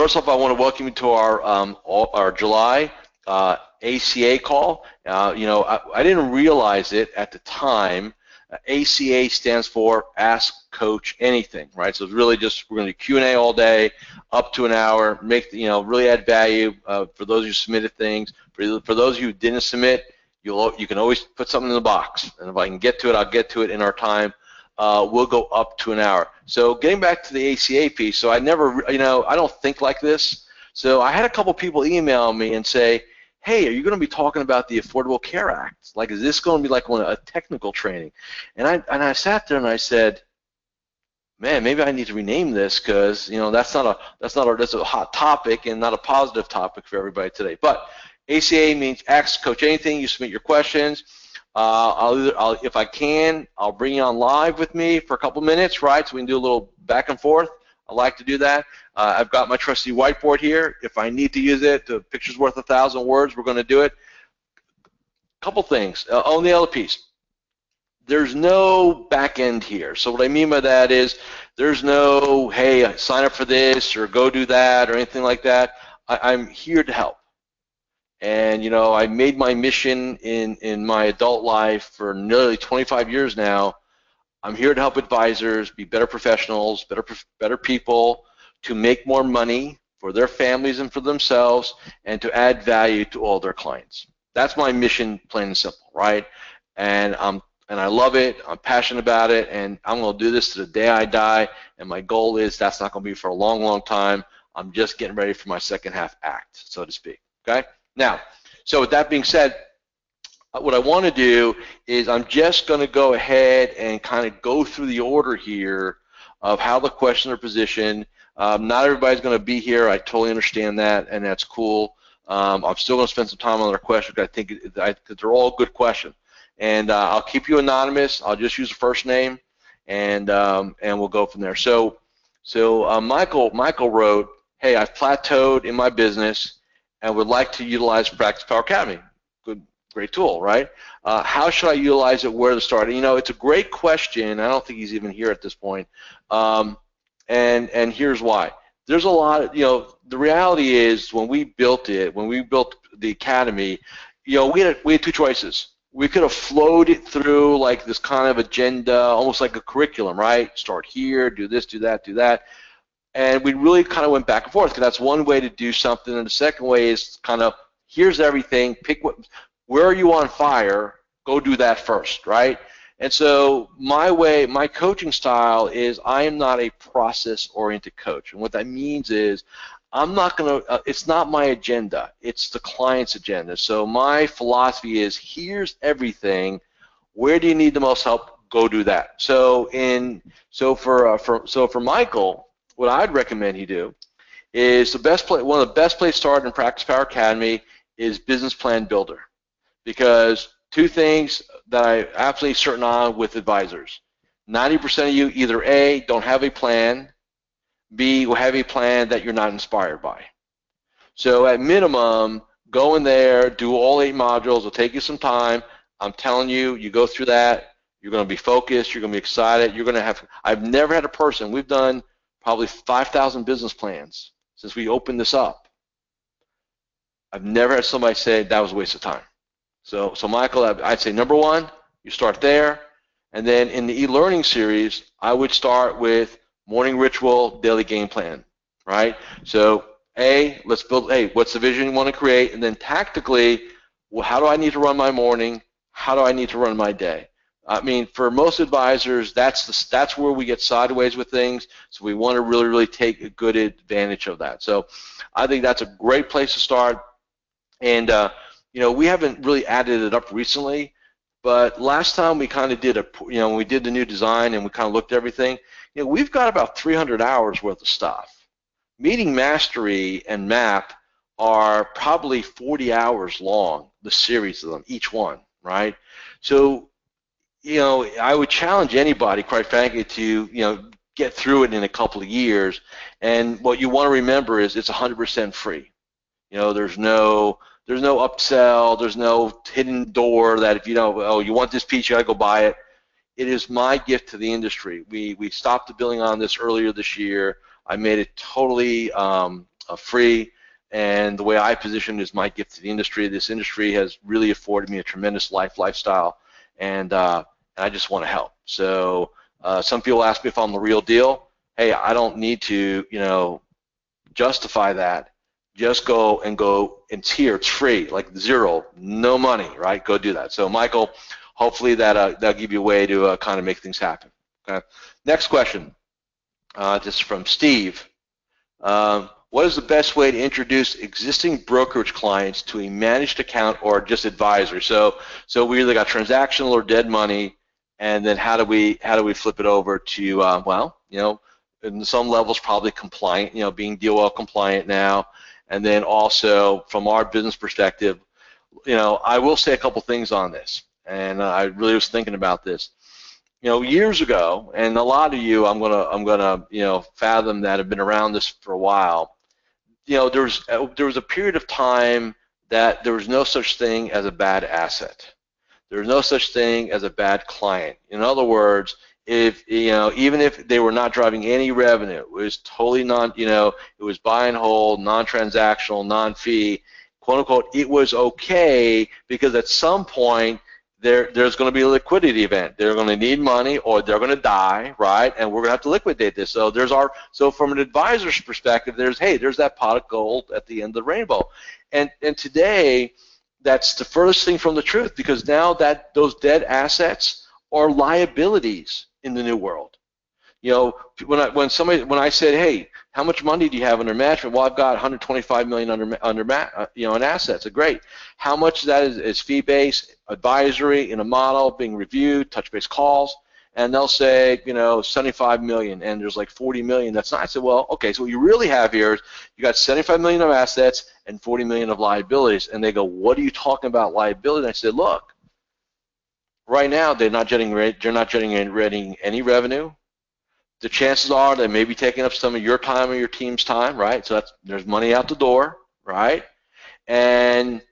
First off, I want to welcome you to our um, our July uh, ACA call. Uh, you know, I, I, didn't realize it at the time. ACA stands for Ask Coach Anything, right? So it's really just we're going to do Q&A all day, up to an hour. Make you know really add value uh, for those who submitted things. For, for those who didn't submit, you'll you can always put something in the box, and if I can get to it, I'll get to it in our time. Uh, we'll go up to an hour. So getting back to the ACA piece, so I never, you know, I don't think like this. So I had a couple people email me and say, hey, are you going to be talking about the Affordable Care Act? Like, is this going to be like one, a technical training? And I and I sat there and I said, man, maybe I need to rename this because you know that's not a that's not a that's a hot topic and not a positive topic for everybody today. But ACA means ask coach anything. You submit your questions. Uh, I'll, either, I'll if I can, I'll bring you on live with me for a couple minutes, right? So we can do a little back and forth. I like to do that. Uh, I've got my trusty whiteboard here. If I need to use it, the picture's worth a thousand words. We're going to do it. A couple things uh, on the piece. There's no back end here. So what I mean by that is there's no, hey, sign up for this or go do that or anything like that. I, I'm here to help. And you know, I made my mission in in my adult life for nearly 25 years now I'm here to help advisors be better professionals, better better people, to make more money for their families and for themselves, and to add value to all their clients. That's my mission, plain and simple, right? And I'm and I love it. I'm passionate about it, and I'm going to do this to the day I die. And my goal is that's not going to be for a long, long time. I'm just getting ready for my second half act, so to speak. Okay. Now, so with that being said, uh, what I want to do is I'm just going to go ahead and kind of go through the order here of how the questions are positioned. Um, not everybody's going to be here. I totally understand that, and that's cool. Um, I'm still going to spend some time on their questions I think I, they're all good questions. And uh, I'll keep you anonymous. I'll just use the first name, and um, and we'll go from there. So, so uh, Michael Michael wrote, "Hey, I've plateaued in my business and would like to utilize Practice Power Academy." Good, great tool, right? Uh, how should I utilize it? Where to start? You know, it's a great question. I don't think he's even here at this point. Um, and and here's why. There's a lot of you know. The reality is when we built it, when we built the academy, you know, we had we had two choices. We could have flowed it through like this kind of agenda, almost like a curriculum, right? Start here, do this, do that, do that. And we really kind of went back and forth because that's one way to do something. And the second way is kind of here's everything. Pick what where are you on fire? Go do that first, right? And so my way, my coaching style is I am not a process-oriented coach. And what that means is I'm not going to, uh, it's not my agenda. It's the client's agenda. So my philosophy is here's everything. Where do you need the most help? Go do that. So in, so for, uh, for, so for Michael, what I'd recommend he do is the best play, one of the best places to start in Practice Power Academy is Business Plan Builder because two things that I'm absolutely certain on with advisors. 90% of you either A, don't have a plan, B, will have a plan that you're not inspired by. So at minimum, go in there, do all eight modules. It'll take you some time. I'm telling you, you go through that, you're going to be focused, you're going to be excited, you're going to have, I've never had a person, we've done probably 5,000 business plans since we opened this up. I've never had somebody say that was a waste of time. So, so Michael, I'd say number one, you start there, and then in the e-learning series, I would start with morning ritual, daily game plan, right? So, A, let's build, hey, what's the vision you want to create? And then tactically, well, how do I need to run my morning? How do I need to run my day? I mean, for most advisors, that's the, that's where we get sideways with things. So we want to really, really take a good advantage of that. So I think that's a great place to start. And uh, you know, we haven't really added it up recently, but last time we kind of did a, you know, when we did the new design and we kind of looked at everything, you know, we've got about 300 hours worth of stuff. Meeting Mastery and MAP are probably 40 hours long, the series of them, each one, right? So, you know, I would challenge anybody, quite frankly, to, you know, get through it in a couple of years. And what you want to remember is it's 100% free. You know, there's no there's no upsell. There's no hidden door that if you know, oh, you want this piece, you got to go buy it. It is my gift to the industry. We we stopped the billing on this earlier this year. I made it totally um, free. And the way I position is my gift to the industry. This industry has really afforded me a tremendous life lifestyle, and, uh, and I just want to help. So uh, some people ask me if I'm the real deal. Hey, I don't need to, you know, justify that. Just go and go. It's here. It's free. Like zero, no money. Right? Go do that. So Michael, hopefully that uh, that'll give you a way to uh, kind of make things happen. Okay. Next question. Uh, this is from Steve. Um, what is the best way to introduce existing brokerage clients to a managed account or just advisor? So, so we either got transactional or dead money, and then how do we how do we flip it over to uh, well, you know, in some levels probably compliant, you know, being DOL compliant now, and then also from our business perspective, you know, I will say a couple things on this, and I really was thinking about this you know, years ago, and a lot of you, I'm gonna, I'm gonna, you know, fathom that have been around this for a while. You know, there was uh, there was a period of time that there was no such thing as a bad asset. There was no such thing as a bad client. In other words, if you know, even if they were not driving any revenue, it was totally non, you know, it was buy and hold, non-transactional, non-fee, quote unquote. It was okay because at some point there, there's going to be a liquidity event. They're going to need money or they're going to die, right? And we're going to have to liquidate this. So there's our so from an advisor's perspective, there's hey, there's that pot of gold at the end of the rainbow. And and today, that's the furthest thing from the truth because now that those dead assets are liabilities in the new world. You know, when I when somebody when I said, hey, how much money do you have under management? Well, I've got 125 million under under uh, you know in assets. Great. How much of that is, is fee-based, advisory, in a model, being reviewed, touch-base calls? And they'll say, you know, 75 million, and there's like 40 million. That's not. I said, well, okay. So what you really have here is you got 75 million of assets and 40 million of liabilities. And they go, what are you talking about liability? And I said, look, right now they're not generating they're not generating any revenue the chances are they may be taking up some of your time or your team's time, right? So that's there's money out the door, right? And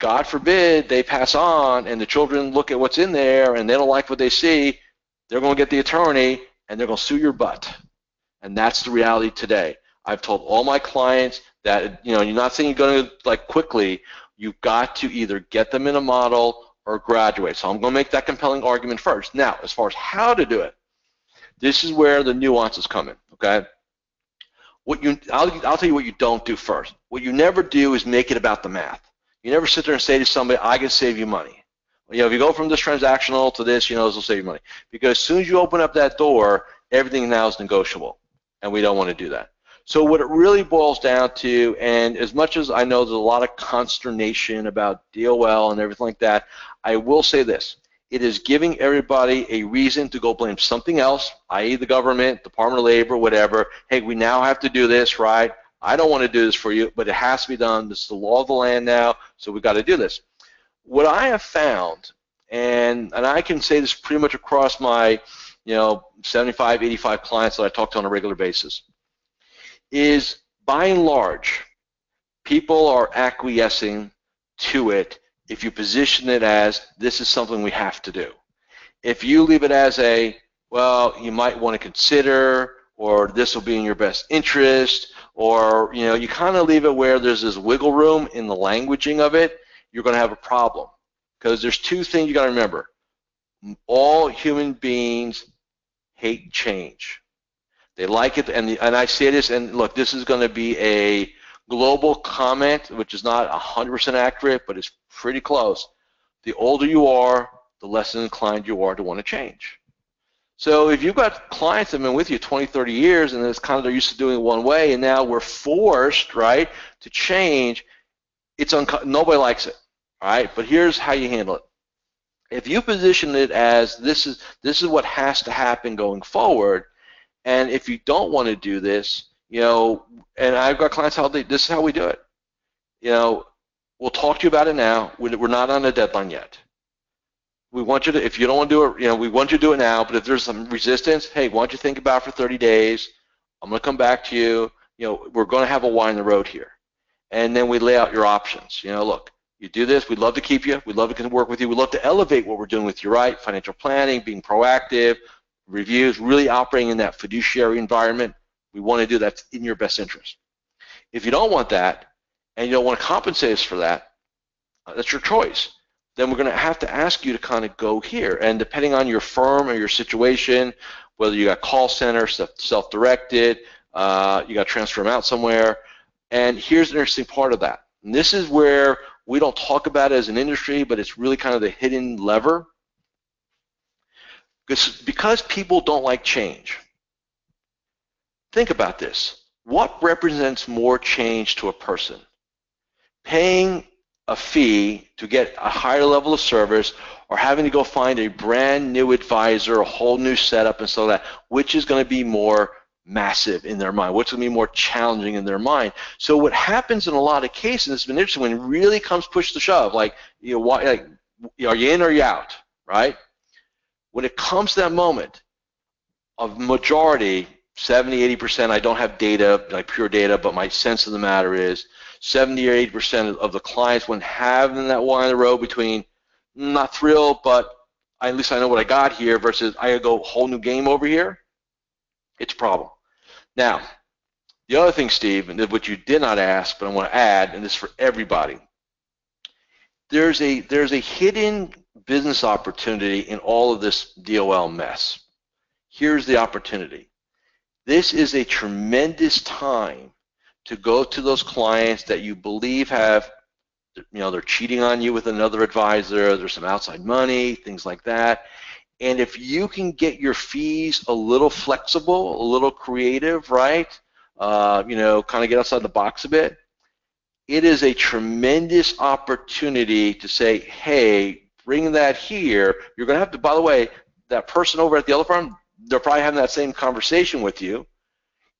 God forbid they pass on and the children look at what's in there and they don't like what they see, they're going to get the attorney and they're going to sue your butt. And that's the reality today. I've told all my clients that you know you're not saying you're going to like quickly. You've got to either get them in a model or graduate. So I'm going to make that compelling argument first. Now, as far as how to do it, this is where the nuances come in, okay? What you, I'll, I'll tell you what you don't do first. What you never do is make it about the math. You never sit there and say to somebody, I can save you money. You know, if you go from this transactional to this, you know, this will save you money. Because as soon as you open up that door, everything now is negotiable, and we don't want to do that. So what it really boils down to, and as much as I know there's a lot of consternation about DOL and everything like that, I will say this. It is giving everybody a reason to go blame something else, i.e. the government, Department of Labor, whatever. Hey, we now have to do this, right? I don't want to do this for you, but it has to be done. This is the law of the land now, so we've got to do this. What I have found, and, and I can say this pretty much across my you know, 75, 85 clients that I talk to on a regular basis, is by and large, people are acquiescing to it if you position it as this is something we have to do. If you leave it as a, well, you might want to consider, or this will be in your best interest, or you know, you kind of leave it where there's this wiggle room in the languaging of it, you're going to have a problem. Because there's two things you got to remember. All human beings hate change. They like it, and, the, and I say this, and look, this is going to be a global comment, which is not 100% accurate, but it's pretty close. The older you are, the less inclined you are to want to change. So if you've got clients that have been with you 20, 30 years and it's kind of they're used to doing it one way and now we're forced, right, to change, it's nobody likes it, right? But here's how you handle it. If you position it as this is this is what has to happen going forward, and if you don't want to do this, you know, and I've got clients how they this is how we do it. You know, we'll talk to you about it now. We're not on a deadline yet. We want you to, if you don't want to do it, you know, we want you to do it now. But if there's some resistance, hey, why don't you think about it for 30 days? I'm going to come back to you. You know, we're going to have a wine in the road here, and then we lay out your options. You know, look, you do this. We'd love to keep you. We'd love to work with you. We'd love to elevate what we're doing with you, right? Financial planning, being proactive, reviews, really operating in that fiduciary environment. We want to do that in your best interest. If you don't want that, and you don't want to compensate us for that, uh, that's your choice. Then we're going to have to ask you to kind of go here. And depending on your firm or your situation, whether you got call center, self-directed, uh, you got to transfer them out somewhere. And here's an interesting part of that. And this is where we don't talk about it as an industry, but it's really kind of the hidden lever. Because, because people don't like change. Think about this. What represents more change to a person? paying a fee to get a higher level of service or having to go find a brand new advisor, a whole new setup and so that, which is going to be more massive in their mind, what's going to be more challenging in their mind. So what happens in a lot of cases, it's been interesting, when it really comes push to shove, like, you know, like, are you in or are you out, right? When it comes to that moment, a majority, 70, 80%, I don't have data, like pure data, but my sense of the matter is 70 or 80 percent of the clients when having that one in the road between mm, not thrilled, but at least I know what I got here versus I go whole new game over here, it's a problem. Now, the other thing, Steve, and what you did not ask, but I want to add, and this is for everybody, there's a there's a hidden business opportunity in all of this DOL mess. Here's the opportunity. This is a tremendous time to go to those clients that you believe have, you know, they're cheating on you with another advisor, there's some outside money, things like that. And if you can get your fees a little flexible, a little creative, right? Uh, you know, kind of get outside the box a bit. It is a tremendous opportunity to say, hey, bring that here. You're going to have to, by the way, that person over at the other firm, they're probably having that same conversation with you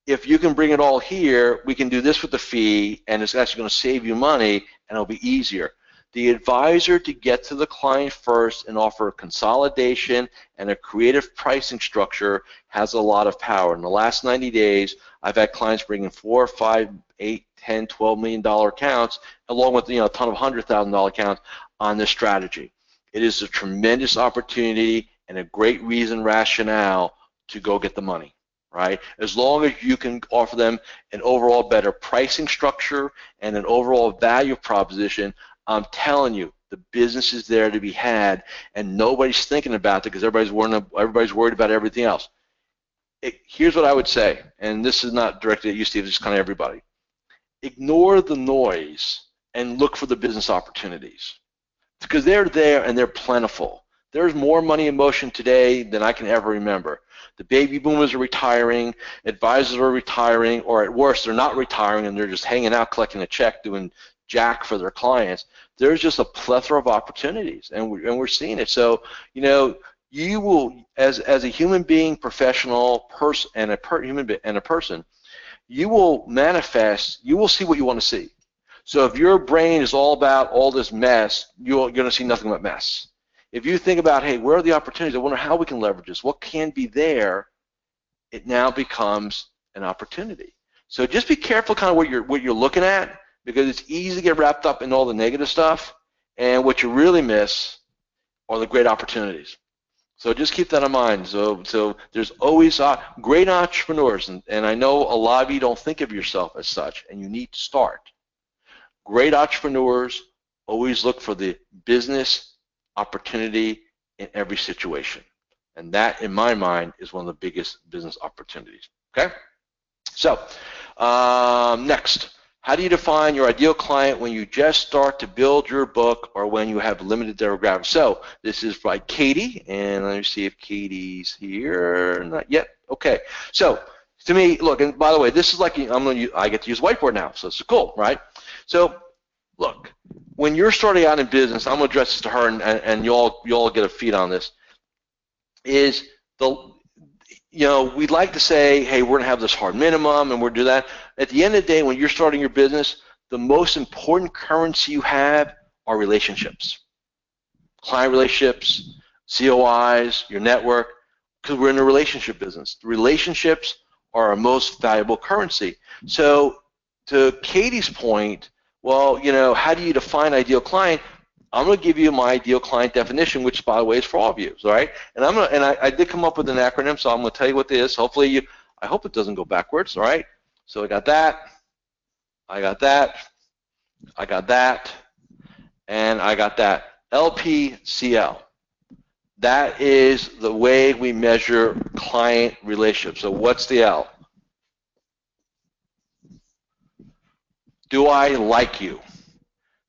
if you can bring it all here, we can do this with the fee, and it's actually going to save you money, and it'll be easier. The advisor to get to the client first and offer a consolidation and a creative pricing structure has a lot of power. In the last 90 days, I've had clients bring in four, five, eight, 10, 12 million dollar accounts, along with you know a ton of hundred thousand dollar accounts on this strategy. It is a tremendous opportunity and a great reason rationale to go get the money right? As long as you can offer them an overall better pricing structure and an overall value proposition, I'm telling you, the business is there to be had, and nobody's thinking about it because everybody's worried, everybody's worried about everything else. It, here's what I would say, and this is not directed at you, Steve, just kind of everybody. Ignore the noise and look for the business opportunities because they're there and they're plentiful. There's more money in motion today than I can ever remember. The baby boomers are retiring, advisors are retiring, or at worst, they're not retiring and they're just hanging out collecting a check doing jack for their clients. There's just a plethora of opportunities, and we're, and we're seeing it. So, you know, you will, as, as a human being, professional, person, and a per, human and a person, you will manifest, you will see what you want to see. So if your brain is all about all this mess, you're going to see nothing but mess. If you think about, hey, where are the opportunities? I wonder how we can leverage this. What can be there? It now becomes an opportunity. So just be careful kind of what you're what you're looking at because it's easy to get wrapped up in all the negative stuff and what you really miss are the great opportunities. So just keep that in mind. So, so there's always uh, great entrepreneurs, and, and I know a lot of you don't think of yourself as such, and you need to start. Great entrepreneurs always look for the business opportunity in every situation. And that, in my mind, is one of the biggest business opportunities. Okay? So, um, next, how do you define your ideal client when you just start to build your book or when you have limited demographics? So, this is by Katie, and let me see if Katie's here. Not yet. Okay. So, to me, look, and by the way, this is like I'm going to I get to use whiteboard now, so it's cool, right? So, look, when you're starting out in business, I'm to address this to her, and, and you all you all get a feed on this. Is the you know we'd like to say, hey, we're to have this hard minimum, and we're do that. At the end of the day, when you're starting your business, the most important currency you have are relationships, client relationships, COIs, your network, because we're in a relationship business. The relationships are our most valuable currency. So to Katie's point well, you know, how do you define ideal client? I'm going to give you my ideal client definition, which, by the way, is for all of you, right? And I'm going to, and I, I did come up with an acronym, so I'm going to tell you what it is. Hopefully, you, I hope it doesn't go backwards, all right? So I got that. I got that, I got that, and I got that. LPCL. That is the way we measure client relationships. So what's the L? Do I like you?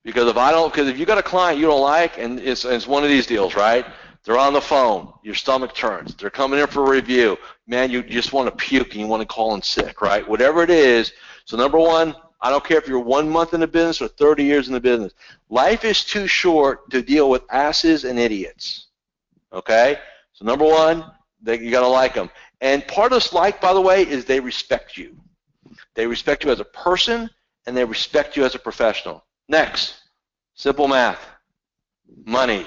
Because if I don't, because if you got a client you don't like, and it's, it's one of these deals, right? They're on the phone, your stomach turns. They're coming in for a review. Man, you just want to puke and you want to call in sick, right? Whatever it is. So number one, I don't care if you're one month in the business or 30 years in the business. Life is too short to deal with asses and idiots. Okay? So number one, they, you got to like them. And part of this like, by the way, is they respect you. They respect you as a person, and they respect you as a professional. Next, simple math, money.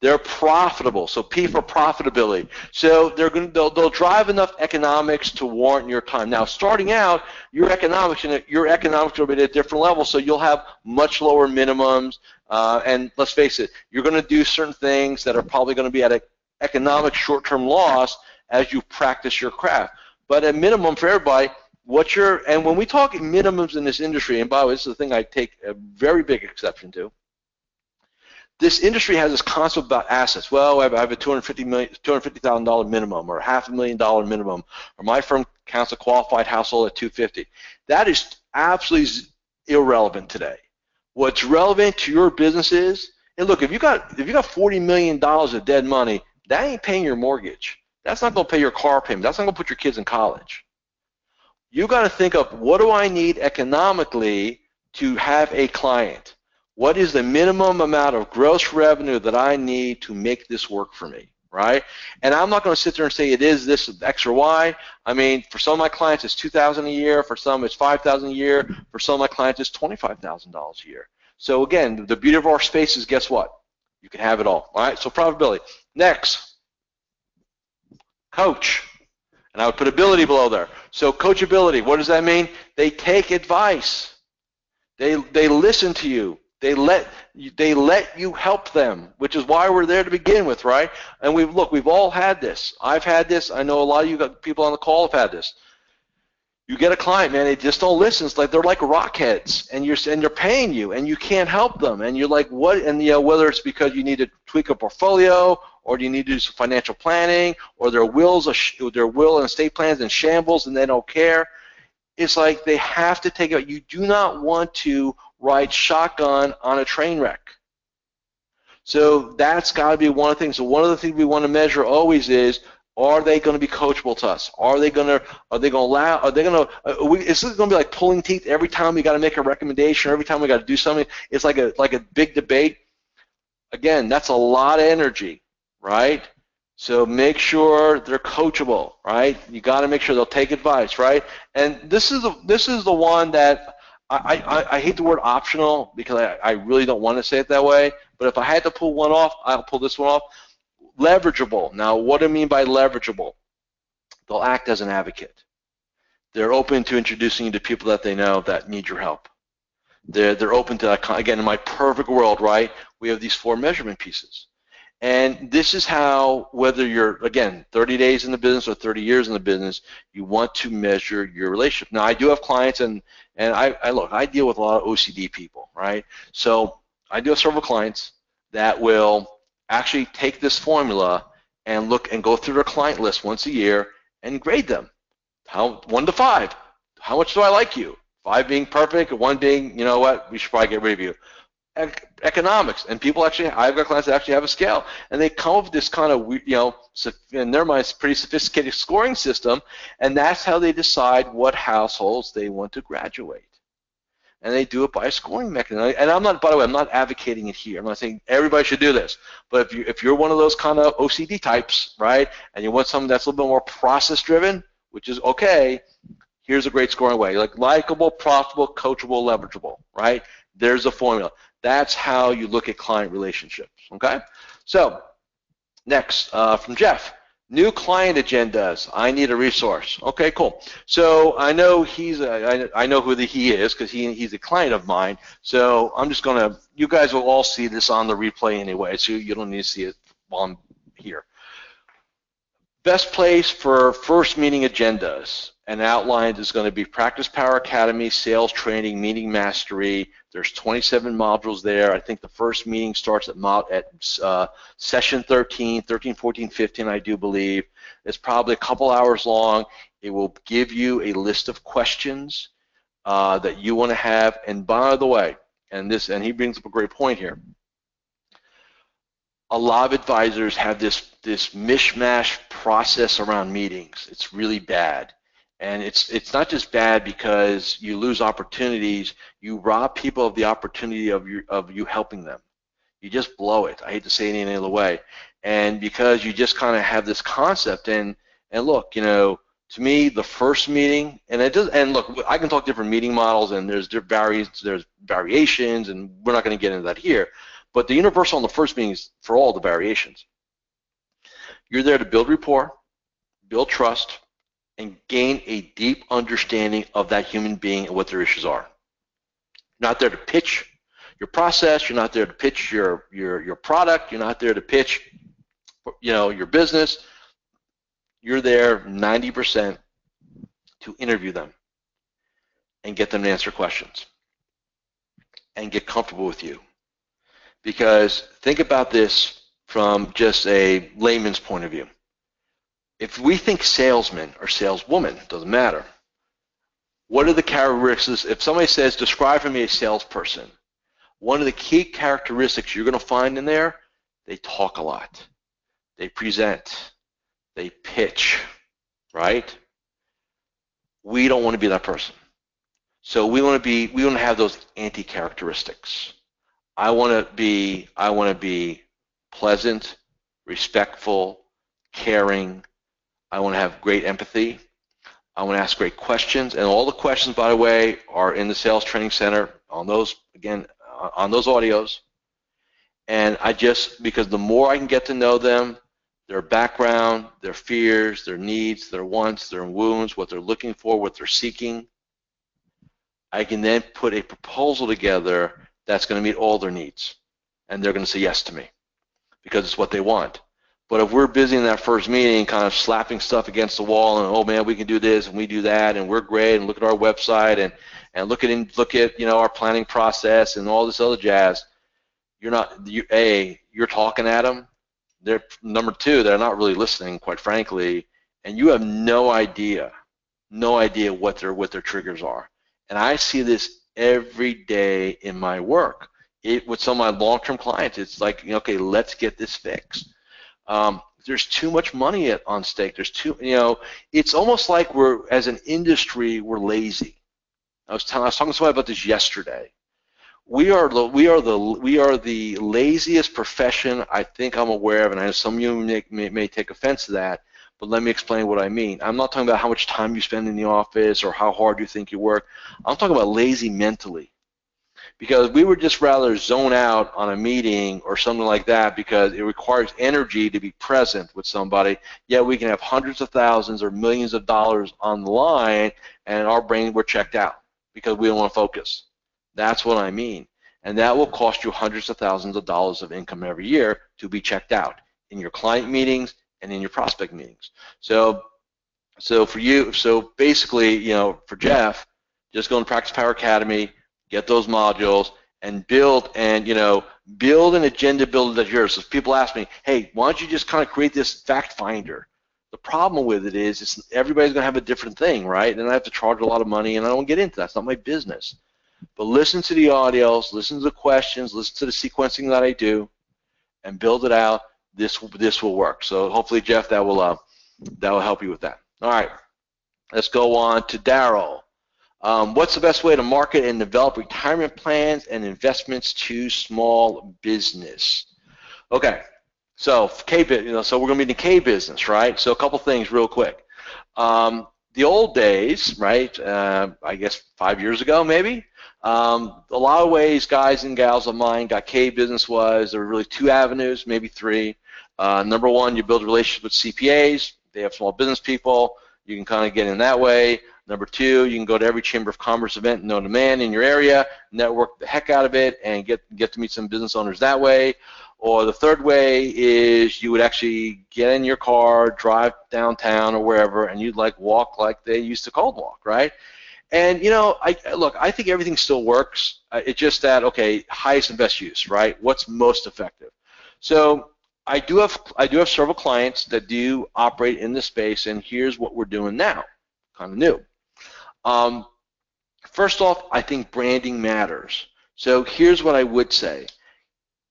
They're profitable, so P for profitability. So they're going to, they'll, they'll drive enough economics to warrant your time. Now, starting out, your economics your economics will be at a different level, so you'll have much lower minimums. Uh, and let's face it, you're going to do certain things that are probably going to be at an economic short-term loss as you practice your craft. But at minimum for everybody, what you're and when we talk minimums in this industry, and by the way, this is the thing I take a very big exception to this industry has this concept about assets. Well, I have a $250,000 $250, minimum or half a million dollar minimum, or my firm counts a qualified household at 250. That is absolutely irrelevant today. What's relevant to your business is, and look, if you got if you got 40 million dollars of dead money, that ain't paying your mortgage. That's not going to pay your car payment. That's not going to put your kids in college. You got to think of what do I need economically to have a client what is the minimum amount of gross revenue that I need to make this work for me, right? And I'm not going to sit there and say it is this X or Y. I mean, for some of my clients, it's 2000 a year. For some, it's 5000 a year. For some of my clients, it's $25,000 a year. So again, the beauty of our space is guess what? You can have it all, all right? So profitability. Next, coach. And I would put ability below there. So coachability, what does that mean? They take advice. They, they listen to you. They let they let you help them, which is why we're there to begin with, right? And we look, we've all had this. I've had this. I know a lot of you people on the call have had this. You get a client, man, they just don't listen. It's like they're like rockheads, and you're and they're paying you, and you can't help them, and you're like, what? And you know, whether it's because you need to tweak a portfolio, or do you need to do some financial planning, or their wills, their will and estate plans in shambles, and they don't care. It's like they have to take it. You do not want to ride shotgun on a train wreck. So that's got to be one of the things. So one of the things we want to measure always is are they going to be coachable to us? Are they going to? Are they going to allow? Are they going to? Uh, we, is this going to be like pulling teeth every time we got to make a recommendation? Every time we got to do something? It's like a like a big debate. Again, that's a lot of energy, right? So make sure they're coachable, right? You got to make sure they'll take advice, right? And this is the this is the one that I, I, I hate the word optional because I, I really don't want to say it that way. But if I had to pull one off, I'll pull this one off. Leverageable. Now, what do I mean by leverageable? They'll act as an advocate. They're open to introducing you to people that they know that need your help. They're, they're open to, again, in my perfect world, right, we have these four measurement pieces. And this is how, whether you're, again, 30 days in the business or 30 years in the business, you want to measure your relationship. Now, I do have clients, and, and I, I look, I deal with a lot of OCD people, right? So I do have several clients that will actually take this formula and look and go through their client list once a year and grade them. How one to five. How much do I like you? Five being perfect, one being, you know what, we should probably get rid of you economics, and people actually, I've got clients that actually have a scale, and they come up with this kind of, you know, in their minds, pretty sophisticated scoring system, and that's how they decide what households they want to graduate. And they do it by a scoring mechanism. And I'm not, by the way, I'm not advocating it here. I'm not saying everybody should do this. But if you if you're one of those kind of OCD types, right, and you want something that's a little bit more process driven, which is okay, here's a great scoring way. Like likable, profitable, coachable, leverageable, right? There's a formula. That's how you look at client relationships, okay? So, next, uh, from Jeff. New client agendas. I need a resource. Okay, cool. So I know he's a, I, I know who the he is because he he's a client of mine. So I'm just gonna. You guys will all see this on the replay anyway, so you don't need to see it while I'm here. Best place for first meeting agendas. And outlined is going to be Practice Power Academy, Sales Training, Meeting Mastery. There's 27 modules there. I think the first meeting starts at, at uh, session 13, 13, 14, 15, I do believe. It's probably a couple hours long. It will give you a list of questions uh, that you want to have. And by the way, and this, and he brings up a great point here. A lot of advisors have this this mishmash process around meetings. It's really bad and it's it's not just bad because you lose opportunities. You rob people of the opportunity of you of you helping them. You just blow it. I hate to say it any other way. And because you just kind of have this concept, and and look, you know, to me, the first meeting, and it does, and look, I can talk different meeting models, and there's various, there's variations, and we're not going to get into that here. But the universal on the first meeting is for all the variations. You're there to build rapport, build trust, and gain a deep understanding of that human being and what their issues are. You're not there to pitch your process. You're not there to pitch your your your product. You're not there to pitch, you know, your business. You're there 90% to interview them and get them to answer questions and get comfortable with you. Because think about this from just a layman's point of view. If we think salesman or saleswoman, doesn't matter. What are the characteristics? If somebody says, describe for me a salesperson, one of the key characteristics you're going to find in there, they talk a lot. They present. They pitch, right? We don't want to be that person. So we want to be, we want to have those anti-characteristics. I want to be, I want to be pleasant, respectful, caring, I want to have great empathy. I want to ask great questions, and all the questions, by the way, are in the Sales Training Center on those again uh, on those audios. And I just because the more I can get to know them, their background, their fears, their needs, their wants, their wounds, what they're looking for, what they're seeking, I can then put a proposal together that's going to meet all their needs, and they're going to say yes to me because it's what they want. But if we're busy in that first meeting, kind of slapping stuff against the wall, and oh man, we can do this and we do that, and we're great, and look at our website, and and look at look at you know our planning process and all this other jazz, you're not you a you're talking at them. They're number two, they're not really listening, quite frankly, and you have no idea, no idea what their what their triggers are. And I see this every day in my work. It with some of my long-term clients, it's like, okay, let's get this fixed um, there's too much money at, on stake. There's too, you know, it's almost like we're, as an industry, we're lazy. I was, telling, I was talking to somebody about this yesterday. We are the we are the we are the laziest profession I think I'm aware of, and I know some of you may, may, may take offense to that. But let me explain what I mean. I'm not talking about how much time you spend in the office or how hard you think you work. I'm talking about lazy mentally because we would just rather zone out on a meeting or something like that because it requires energy to be present with somebody. Yet we can have hundreds of thousands or millions of dollars online and our brain we're checked out because we don't want to focus. That's what I mean. And that will cost you hundreds of thousands of dollars of income every year to be checked out in your client meetings and in your prospect meetings. So so for you, so basically, you know, for Jeff, just go and Practice Power Academy, get those modules, and build and you know build an agenda builder that's yours. So if people ask me, hey, why don't you just kind of create this fact finder? The problem with it is, it's everybody's going to have a different thing, right? And I have to charge a lot of money, and I don't get into that. It's not my business. But listen to the audios, listen to the questions, listen to the sequencing that I do, and build it out. This this will work. So hopefully, Jeff, that will uh, that will help you with that. All right, let's go on to Daryl. Um, what's the best way to market and develop retirement plans and investments to small business? Okay, so K, you know, so we're going to be in the K business, right? So a couple things real quick. Um, the old days, right? Uh, I guess five years ago, maybe. Um, a lot of ways, guys and gals of mine got K business was there were really two avenues, maybe three. Uh, number one, you build relationships with CPAs. They have small business people. You can kind of get in that way. Number two, you can go to every Chamber of Commerce event known to man in your area, network the heck out of it, and get get to meet some business owners that way. Or the third way is you would actually get in your car, drive downtown or wherever, and you'd like walk like they used to cold walk, right? And you know, I look, I think everything still works. Uh, it's just that okay, highest and best use, right? What's most effective? So I do have I do have several clients that do operate in this space, and here's what we're doing now, kind of new. Um, first off, I think branding matters. So here's what I would say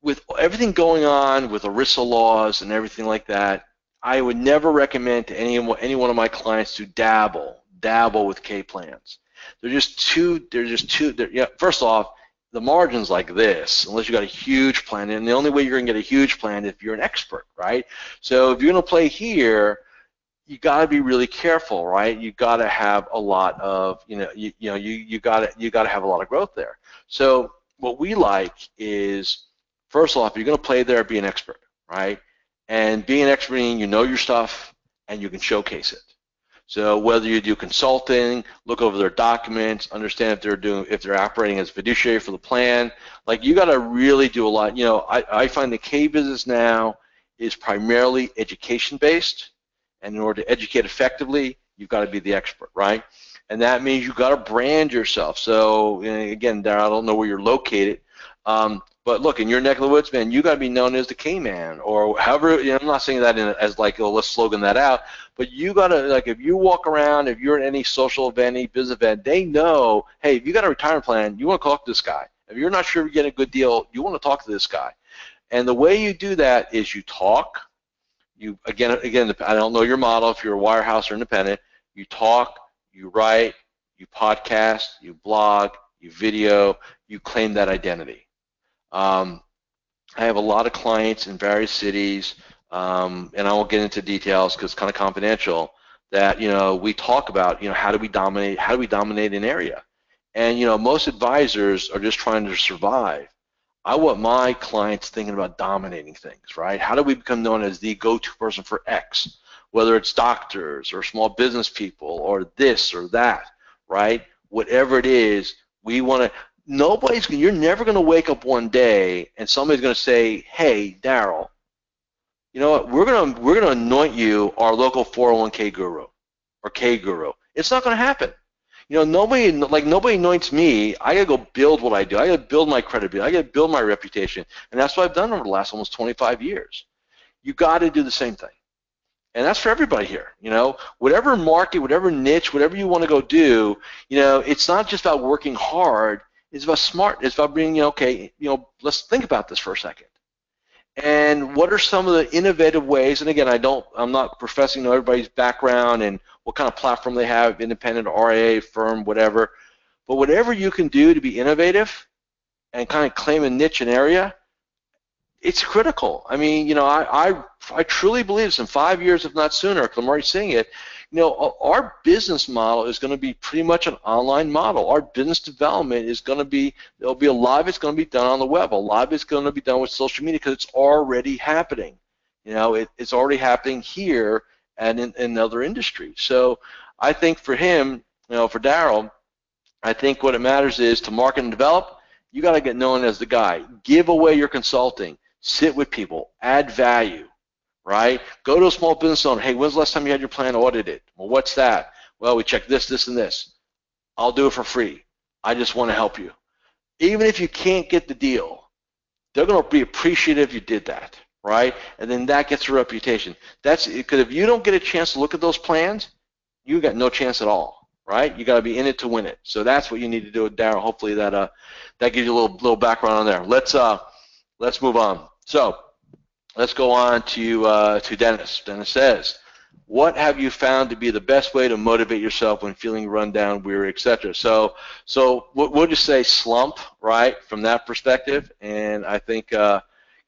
with everything going on with ERISA laws and everything like that, I would never recommend to any, any one of my clients to dabble, dabble with K plans. They're just too, they're just too, they're, yeah, first off, the margin's like this, unless you got a huge plan, and the only way you're gonna get a huge plan if you're an expert, right? So if you're gonna play here, you got to be really careful, right? You got to have a lot of, you know, you, you know, you you got to you got to have a lot of growth there. So what we like is first off, if you're going to play there, be an expert, right? And being an expert meaning you know your stuff and you can showcase it. So whether you do consulting, look over their documents, understand if they're doing if they're operating as fiduciary for the plan, like you got to really do a lot. You know, I, I find the K business now is primarily education based, and in order to educate effectively, you've got to be the expert, right? And that means you've got to brand yourself. So again, I don't know where you're located, um, but look, in your neck of the woods, man, you got to be known as the K-man, or however. You know, I'm not saying that as like, oh, let's slogan that out. But you got to like, if you walk around, if you're at any social event, any business event, they know, hey, if you got a retirement plan, you want to talk to this guy. If you're not sure you're getting a good deal, you want to talk to this guy. And the way you do that is you talk. You again, again, I don't know your model if you're a wirehouse or independent. You talk, you write, you podcast, you blog, you video, you claim that identity. Um, I have a lot of clients in various cities, um, and I won't get into details because it's kind of confidential. That you know we talk about you know how do we dominate how do we dominate an area, and you know most advisors are just trying to survive. I want my clients thinking about dominating things, right? How do we become known as the go-to person for X, whether it's doctors or small business people or this or that, right? Whatever it is, we want to nobody's you're never going to wake up one day and somebody's going to say, "Hey, Daryl, you know what? We're going to we're going to anoint you our local 401k guru or K guru." It's not going to happen. You know, nobody like nobody anoints me. I got to go build what I do. I got to build my credibility. I got to build my reputation, and that's what I've done over the last almost 25 years. You got to do the same thing. And that's for everybody here. You know, whatever market, whatever niche, whatever you want to go do, you know, it's not just about working hard is about smart. It's about being, you know, okay, you know, let's think about this for a second. And what are some of the innovative ways? And again, I don't, I'm not professing to everybody's background and what kind of platform they have, independent, RIA, firm, whatever. But whatever you can do to be innovative and kind of claim a niche and area, it's critical. I mean, you know, I, I, I truly believe this in five years, if not sooner, because I'm already seeing it, you know, our business model is going to be pretty much an online model. Our business development is going to be, there'll be a lot of it's going to be done on the web. A lot of it's going to be done with social media because it's already happening. You know, it, it's already happening here and in, in other industries. So I think for him, you know, for Daryl, I think what it matters is to market and develop, you got to get known as the guy. Give away your consulting. Sit with people. Add value right? Go to a small business owner. Hey, when's the last time you had your plan audited? Well, what's that? Well, we check this, this, and this. I'll do it for free. I just want to help you. Even if you can't get the deal, they're going to be appreciative you did that, right? And then that gets a reputation. That's because if you don't get a chance to look at those plans, you got no chance at all, right? You got to be in it to win it. So that's what you need to do with Daryl. Hopefully that uh that gives you a little little background on there. Let's uh let's move on. So let's go on to uh, to Dennis. Dennis says, "What have you found to be the best way to motivate yourself when feeling run down, weary, etc.?" So, so we'll just say slump, right, from that perspective. And I think, uh,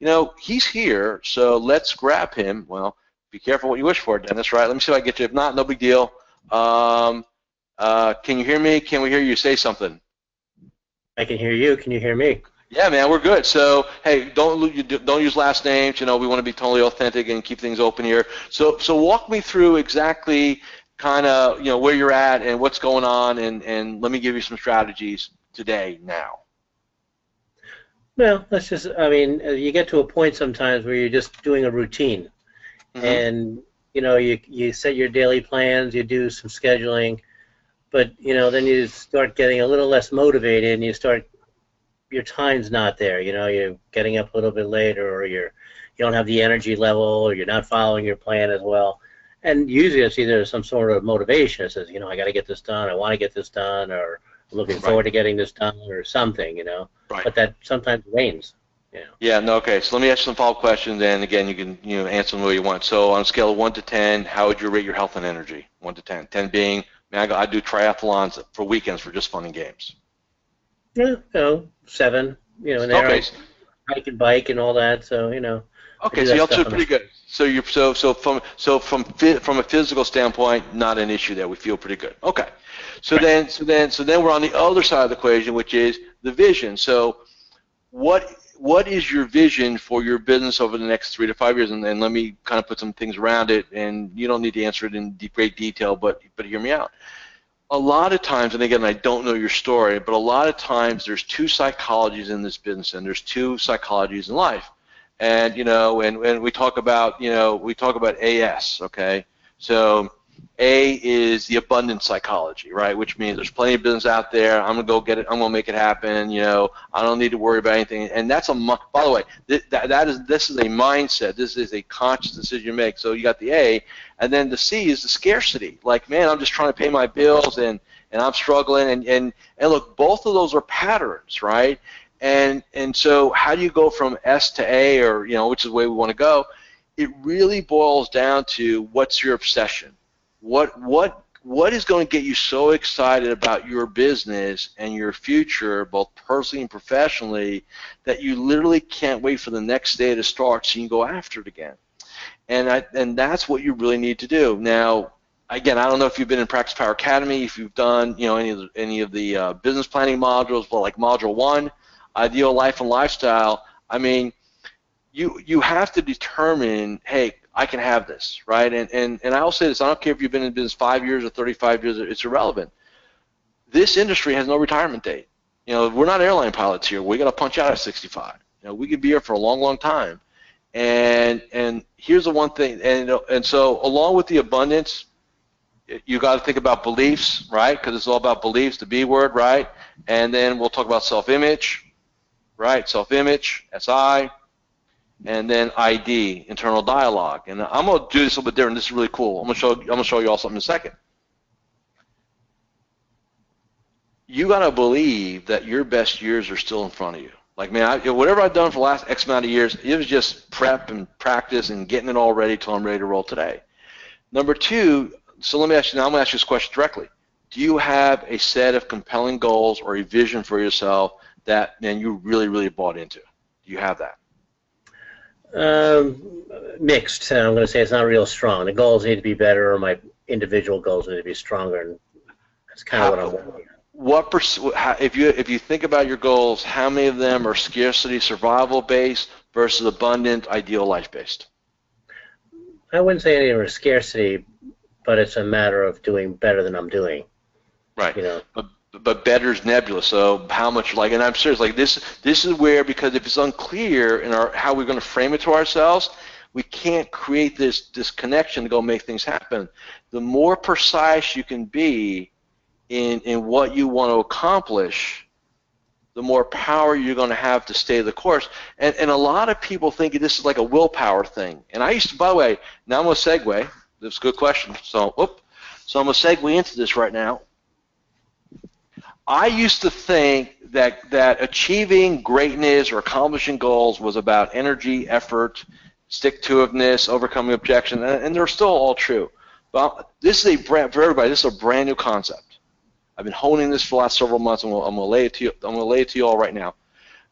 you know, he's here, so let's grab him. Well, be careful what you wish for, Dennis. Right? Let me see if I get you. If not, no big deal. Um, uh, can you hear me? Can we hear you say something? I can hear you. Can you hear me? Yeah, man, we're good. So, hey, don't don't use last names. You know, we want to be totally authentic and keep things open here. So, so walk me through exactly kind of you know where you're at and what's going on, and and let me give you some strategies today now. Well, that's just, I mean, uh, you get to a point sometimes where you're just doing a routine. Mhm. And, you know, you, you set your daily plans, you do some scheduling, but, you know, then you start getting a little less motivated and you start, your time's not there. You know, you're getting up a little bit later or you're, you don't have the energy level or you're not following your plan as well. And usually it's either some sort of motivation that says, you know, I got to get this done, I want to get this done, or looking Right. forward to getting this done, or something, you know. Right. But that sometimes wanes. Yeah, no, okay. So let me ask you some follow-up questions, and again, you can you know answer them the way you want. So on a scale of one to ten, how would you rate your health and energy? One to ten. Ten being, man, I, go, I do triathlons for weekends for just fun and games. Yeah, you know, seven, you know, and Okay, I hike and bike and all that, so, you know. Okay. So y'all on pretty good. So you're so so from so from from a physical standpoint, not an issue there. We feel pretty good. Okay. So then so then so then we're on the other side of the equation, which is the vision. So what what is your vision for your business over the next three to five years? And, and let me kind of put some things around it. And you don't need to answer it in great detail, but but hear me out. A lot of times, and again, I don't know your story, but a lot of times there's two psychologies in this business, and there's two psychologies in life. And you know, and, and we talk about you know we talk about AS, okay? So A is the abundance psychology, right? Which means there's plenty of business out there. I'm gonna go get it. I'm gonna make it happen. You know, I don't need to worry about anything. And that's a by the way, th- that, that is this is a mindset. This is a conscious decision you make. So you got the A, and then the C is the scarcity. Like, man, I'm just trying to pay my bills and and I'm struggling. And and and look, both of those are patterns, right? And and so how do you go from S to A, or you know, which is the way we want to go? It really boils down to what's your obsession what what what is going to get you so excited about your business and your future, both personally and professionally, that you literally can't wait for the next day to start so you can go after it again. And I, and that's what you really need to do. Now, again, I don't know if you've been in Practice Power Academy, if you've done you know any of the, any of the uh, business planning modules, but like Module One, Ideal Life and Lifestyle. I mean, you you have to determine, hey, I can have this, right? And and and I'll say this: I don't care if you've been in business five years or 35 years; it's irrelevant. This industry has no retirement date. You know, we're not airline pilots here. We got to punch out at 65. You know, we could be here for a long, long time. And and here's the one thing, and and so along with the abundance, you got to think about beliefs, right? Because it's all about beliefs, the B word, right? And then we'll talk about self-image, right? Self-image, SI, and then ID, internal dialogue. And I'm going to do this a little bit different. This is really cool. I'm going to show I'm going to show you all something in a second. You got to believe that your best years are still in front of you. Like man, I, whatever I've done for the last X amount of years, it was just prep and practice and getting it all ready till I'm ready to roll today. Number two, so let me ask you now. I'm going to ask you this question directly. Do you have a set of compelling goals or a vision for yourself that man you really really bought into? Do you have that? Um, mixed. I'm going to say it's not real strong. The goals need to be better, or my individual goals need to be stronger, and that's kind of what I'm. What pers- how- if you if you think about your goals, how many of them are scarcity survival based versus abundant ideal life based? I wouldn't say any of them are scarcity, but it's a matter of doing better than I'm doing. Right. You know. But but better's nebulous. So how much like and I'm serious like this this is where because if it's unclear in our how we're going to frame it to ourselves, we can't create this this connection to go make things happen. The more precise you can be in in what you want to accomplish, the more power you're going to have to stay the course. And and a lot of people think this is like a willpower thing. And I used to by the way, now I'm going to segue. That's a good question. So whoop. So I'm going to segue into this right now. I used to think that that achieving greatness or accomplishing goals was about energy, effort, stick-to-itiveness, overcoming objection, and, they're still all true. But this is a brand for everybody. This is a brand new concept. I've been honing this for the last several months, and I'm going to lay it to you. I'm going to lay it to you all right now.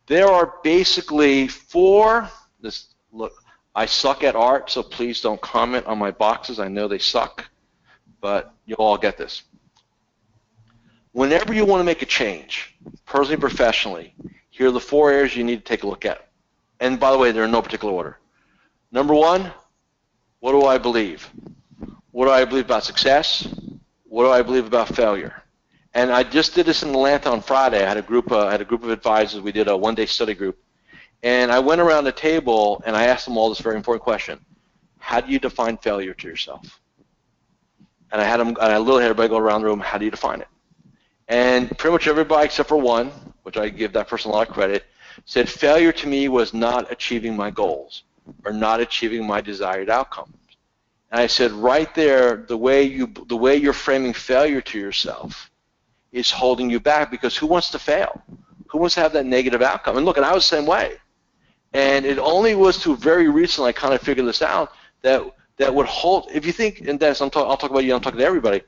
There are basically four. This look. I suck at art, so please don't comment on my boxes. I know they suck, but you'll all get this whenever you want to make a change, personally, professionally, here are the four areas you need to take a look at. And by the way, they're in no particular order. Number one, what do I believe? What do I believe about success? What do I believe about failure? And I just did this in Atlanta on Friday. I had a group. Uh, I had a group of advisors. We did a one-day study group, And I went around the table and I asked them all this very important question: How do you define failure to yourself? And I had them, and I literally had everybody go around the room. How do you define it? And pretty much everybody except for one, which I give that person a lot of credit, said failure to me was not achieving my goals or not achieving my desired outcomes. And I said, right there, the way you the way you're framing failure to yourself is holding you back because who wants to fail? Who wants to have that negative outcome? And look, and I was the same way. And it only was to very recently I kind of figured this out that that would hold. If you think, and Dennis, I'm talk, I'll talk about you. I'm talking to everybody.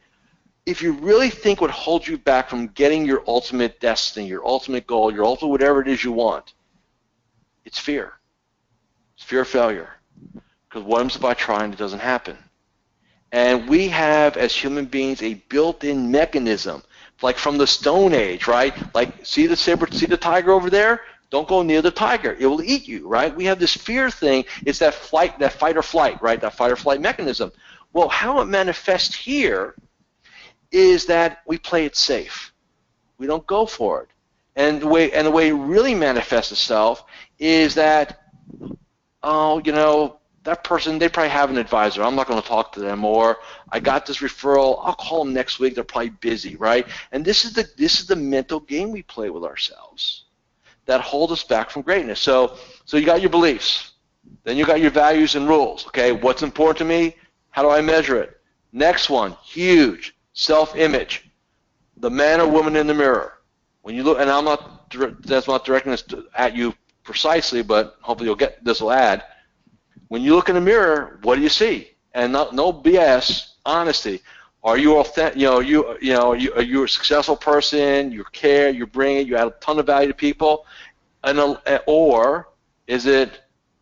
If you really think what holds you back from getting your ultimate destiny, your ultimate goal, your ultimate whatever it is you want, it's fear. It's fear of failure. Because what happens if I try and it doesn't happen? And we have, as human beings, a built-in mechanism, like from the Stone Age, right? Like, see the saber, see the tiger over there? Don't go near the tiger; it will eat you, right? We have this fear thing. It's that flight, that fight or flight, right? That fight or flight mechanism. Well, how it manifests here is that we play it safe. We don't go for it. And the way and the way it really manifests itself is that, oh, you know, that person, they probably have an advisor. I'm not going to talk to them. Or I got this referral. I'll call them next week. They're probably busy, right? And this is the this is the mental game we play with ourselves that hold us back from greatness. So so you got your beliefs, then you got your values and rules. Okay, what's important to me? How do I measure it? Next one, huge, self-image. The man or woman in the mirror. When you look, and I'm not that's not directing this at you precisely, but hopefully you'll get this will add when you look in the mirror, what do you see? And not, no BS, honesty. Are you authentic? You know, you you know, you, are you a successful person? You care, you bring it, you add a ton of value to people, and uh, or is it,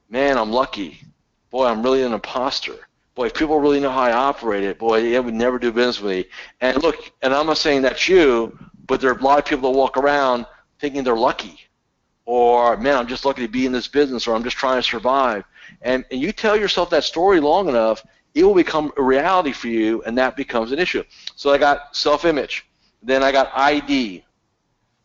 man, I'm lucky. Boy, I'm really an imposter. Boy, if people really know how I operate it, boy, they would never do business with me. And look, and I'm not saying that's you, but there are a lot of people that walk around thinking they're lucky, or man, I'm just lucky to be in this business, or I'm just trying to survive. And, and you tell yourself that story long enough, it will become a reality for you, and that becomes an issue. So I got self-image. Then I got ID.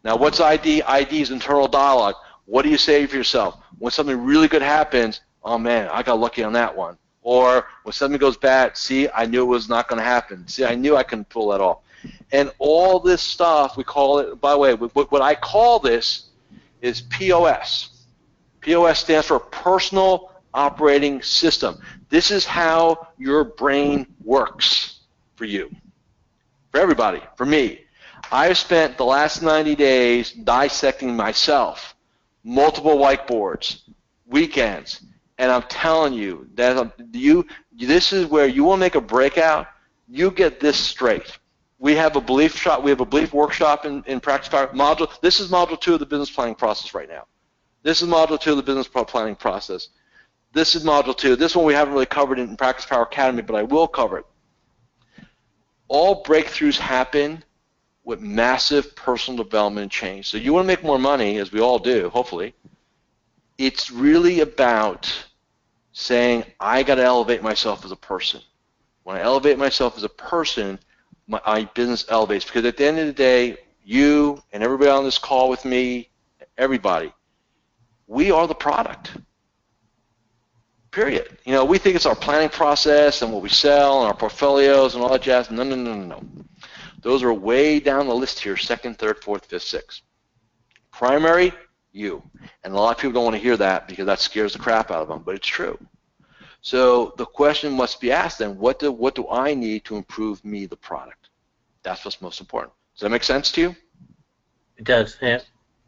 Now, what's ID? ID is internal dialogue. What do you say for yourself? When something really good happens, oh man, I got lucky on that one. Or when something goes bad, see, I knew it was not going to happen. See, I knew I couldn't pull that off. And all this stuff, we call it, by the way, what I call this is POS. POS stands for personal operating system. This is how your brain works for you, for everybody, for me. I've spent the last 90 days dissecting myself, multiple whiteboards, weekends, and I'm telling you that you this is where you will make a breakout. You get this straight. We have a belief shop. We have a belief workshop in, in practice power module. This is module two of the business planning process right now. This is module two of the business planning process. This is module two. This one we haven't really covered in Practice Power Academy, but I will cover it. All breakthroughs happen with massive personal development change. So you want to make more money, as we all do, hopefully. It's really about saying, I got to elevate myself as a person. When I elevate myself as a person, my, my business elevates. Because at the end of the day, you and everybody on this call with me, everybody, we are the product. Period. You know, we think it's our planning process and what we sell and our portfolios and all that jazz. No, no, no, no, no. Those are way down the list here, second, third, fourth, fifth, sixth. Primary, you. And a lot of people don't want to hear that because that scares the crap out of them, but it's true. So the question must be asked then, what do, what do I need to improve me, the product? That's what's most important. Does that make sense to you? It does, yeah.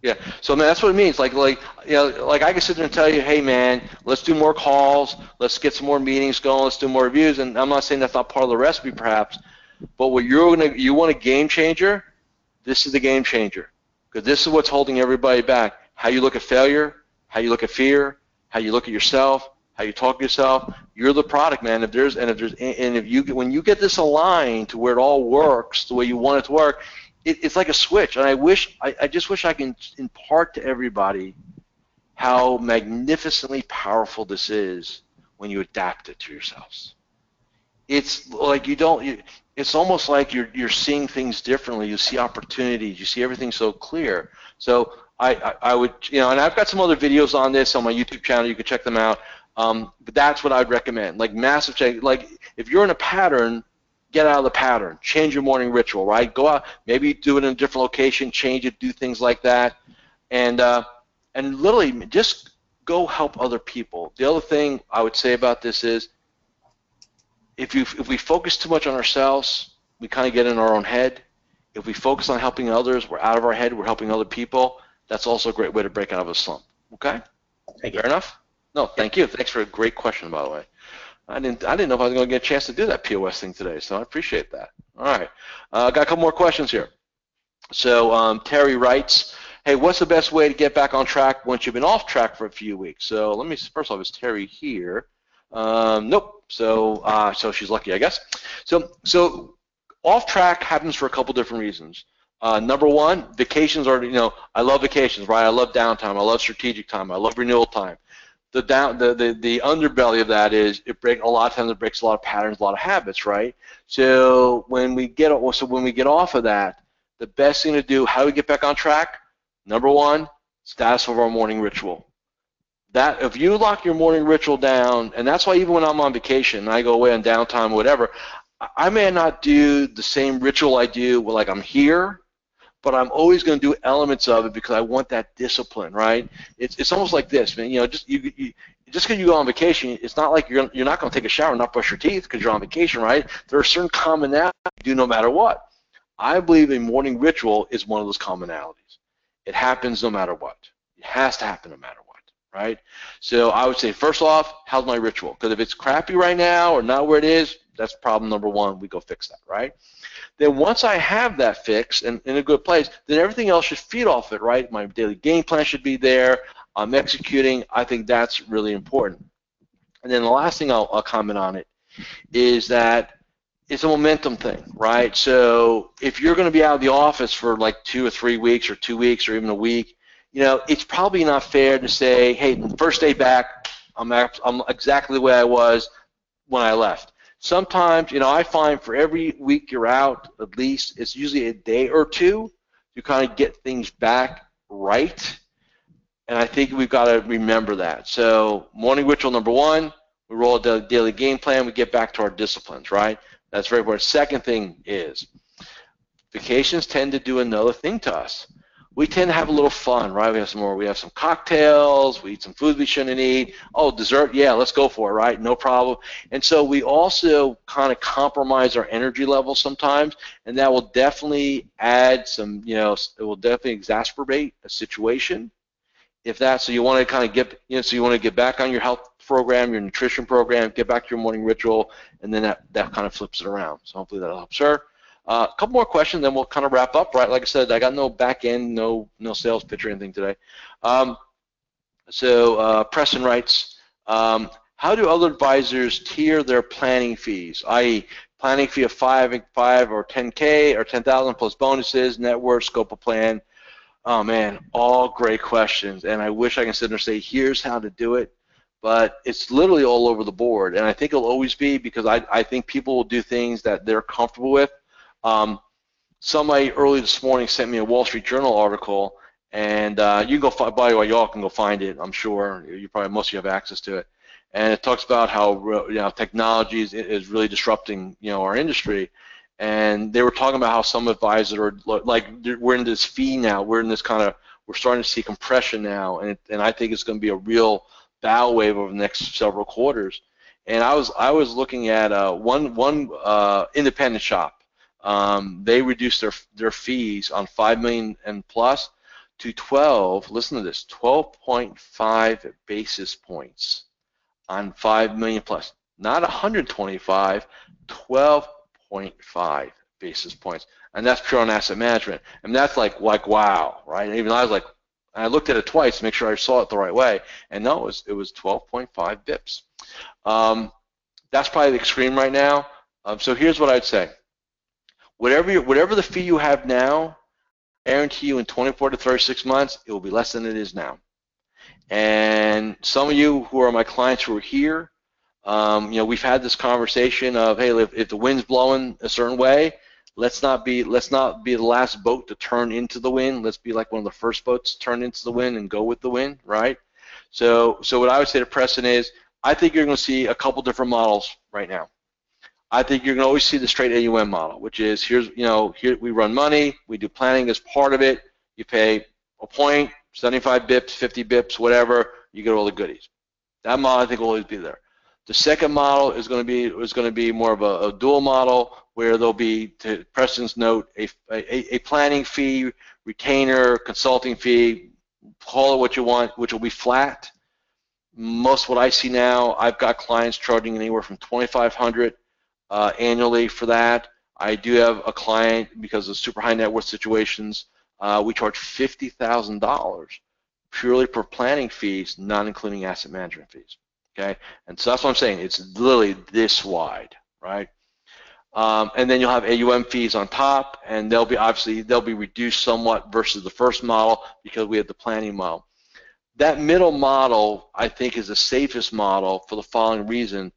Yeah. So I mean, that's what it means. Like, like, you know, like I can sit there and tell you, hey, man, let's do more calls, let's get some more meetings going, let's do more reviews. And I'm not saying that's not part of the recipe, perhaps, but what you're gonna, you want a game changer. This is the game changer because this is what's holding everybody back. How you look at failure, how you look at fear, how you look at yourself, how you talk to yourself. You're the product, man. If there's and if there's and if you when you get this aligned to where it all works the way you want it to work, it, it's like a switch, and I wish I, I just wish I can impart to everybody how magnificently powerful this is when you adapt it to yourselves. It's like you don't. You, it's almost like you're you're seeing things differently. You see opportunities. You see everything so clear. So I, I, I would you know, and I've got some other videos on this on my YouTube channel. You can check them out. Um, but that's what I'd recommend. Like massive change. Like if you're in a pattern, get out of the pattern. Change your morning ritual. Right? Go out. Maybe do it in a different location. Change it. Do things like that. And uh, and literally just go help other people. The other thing I would say about this is if, you, if we focus too much on ourselves, we kind of get in our own head. If we focus on helping others, we're out of our head, we're helping other people. That's also a great way to break out of a slump. Okay? Thank Fair enough? No, thank you. Thanks for a great question, by the way. I didn't, I didn't know if I was going to get a chance to do that POS thing today, so I appreciate that. All right. I uh, got a couple more questions here. So um, Terry writes, hey, what's the best way to get back on track once you've been off track for a few weeks? So let me, first off, is Terry here? Um, nope. So uh, so she's lucky, I guess. So so off track happens for a couple different reasons. Uh, number one, vacations are you know I love vacations, right? I love downtime. I love strategic time. I love renewal time. The down the, the, the underbelly of that is it break a lot of times it breaks a lot of patterns, a lot of habits, right? So when we get so when we get off of that, the best thing to do, how do we get back on track? Number one, status of our morning ritual that if you lock your morning ritual down, and that's why even when I'm on vacation, I go away on downtime, whatever, I may not do the same ritual I do, like I'm here, but I'm always going to do elements of it because I want that discipline, right? It's, it's almost like this, man. You know, just you, you just because you go on vacation, it's not like you're you're not going to take a shower and not brush your teeth because you're on vacation, right? There are certain commonalities you do no matter what. I believe a morning ritual is one of those commonalities. It happens no matter what. It has to happen no matter what right? So I would say, first off, how's my ritual? Because if it's crappy right now or not where it is, that's problem number one. We go fix that, right? Then once I have that fixed and in a good place, then everything else should feed off it, right? My daily game plan should be there. I'm executing. I think that's really important. And then the last thing I'll, I'll comment on it is that it's a momentum thing, right? So if you're going to be out of the office for like two or three weeks or two weeks or even a week, you know, it's probably not fair to say, hey, first day back, I'm, I'm exactly the way I was when I left. Sometimes, you know, I find for every week you're out, at least it's usually a day or two to kind of get things back right. And I think we've got to remember that. So morning ritual number one, we roll a daily game plan, we get back to our disciplines, right? That's very important. Second thing is vacations tend to do another thing to us we tend to have a little fun, right? We have some more. We have some cocktails. We eat some food we shouldn't eat. Oh, dessert? Yeah, let's go for it, right? No problem. And so we also kind of compromise our energy level sometimes, and that will definitely add some. You know, it will definitely exacerbate a situation. If that, so you want to kind of get, you know, so you want to get back on your health program, your nutrition program, get back to your morning ritual, and then that that kind of flips it around. So hopefully that helps her. Uh, a couple more questions, then we'll kind of wrap up. Right, like I said, I got no back end, no no sales pitch or anything today. Um, so uh, Preston writes, um, how do other advisors tier their planning fees, i.e., planning fee of five, five or 10k or 10,000 plus bonuses, net worth, scope of plan? Oh man, all great questions, and I wish I can sit there and say, here's how to do it but it's literally all over the board. And I think it'll always be because I, I think people will do things that they're comfortable with. Um, somebody early this morning sent me a Wall Street Journal article, and uh, you can go find, by the way, y'all can go find it. I'm sure. You probably most of you have access to it, and it talks about how you know technology is, is really disrupting you know our industry, and they were talking about how some advisors are like we're in this fee now, we're in this kind of we're starting to see compression now, and and I think it's going to be a real bow wave over the next several quarters. And I was I was looking at uh, one one uh, independent shop um, they reduced their their fees on five million and plus to 12. Listen to this: 12.5 basis points on five million plus, not 125, 12.5 basis points, and that's pure on asset management. And that's like like wow, right? And even I was like, I looked at it twice to make sure I saw it the right way, and no, it was it was 12.5 bips. Um, that's probably the extreme right now. Um, so here's what I'd say whatever whatever the fee you have now, I guarantee you in 24 to 36 months, it will be less than it is now. And some of you who are my clients who are here, Um, you know, we've had this conversation of, hey, if, if the wind's blowing a certain way, let's not be let's not be the last boat to turn into the wind. Let's be like one of the first boats to turn into the wind and go with the wind, right? So, so what I would say to Preston is, I think you're going to see a couple different models right now. I think you're going to always see the straight AUM model, which is here's you know here we run money, we do planning as part of it. You pay a point, 75 bips, 50 bips, whatever. You get all the goodies. That model I think will always be there. The second model is going to be is going to be more of a, a dual model where there'll be, to Preston's note, a, a, a planning fee, retainer, consulting fee, call it what you want, which will be flat. Most what I see now, I've got clients charging anywhere from 2,500 uh, annually for that. I do have a client because of super high net worth situations. Uh, we charge $50,000 purely for planning fees, not including asset management fees. Okay, and so that's what I'm saying. It's literally this wide, right? Um, and then you'll have AUM fees on top, and they'll be obviously they'll be reduced somewhat versus the first model because we have the planning model. That middle model, I think, is the safest model for the following reason.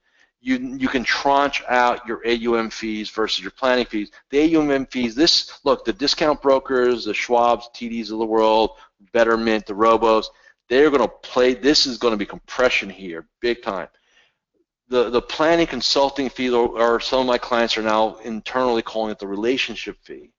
You, you can tranche out your AUM fees versus your planning fees. The AUM fees, this look, the discount brokers, the Schwabs, TDs of the world, Betterment, the Robos, they're going to play. This is going to be compression here, big time the, the planning consulting fee, or, some of my clients are now internally calling it the relationship fee.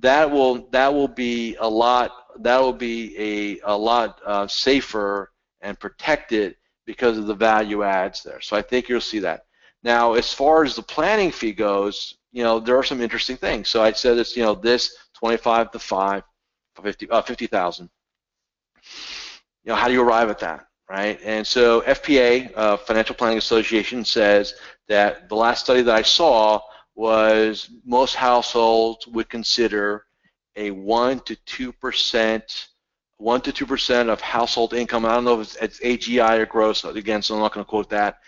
That will that will be a lot that will be a a lot uh, safer and protected because of the value adds there. So I think you'll see that. Now, as far as the planning fee goes, you know there are some interesting things. So I said it's you know this 25 to 5, 50 uh, 50,000. You know how do you arrive at that? right? And so FPA, uh, Financial Planning Association, says that the last study that I saw was most households would consider a one to two percent, one to two percent of household income. I don't know if it's, AGI or gross. Again, so I'm not going to quote that.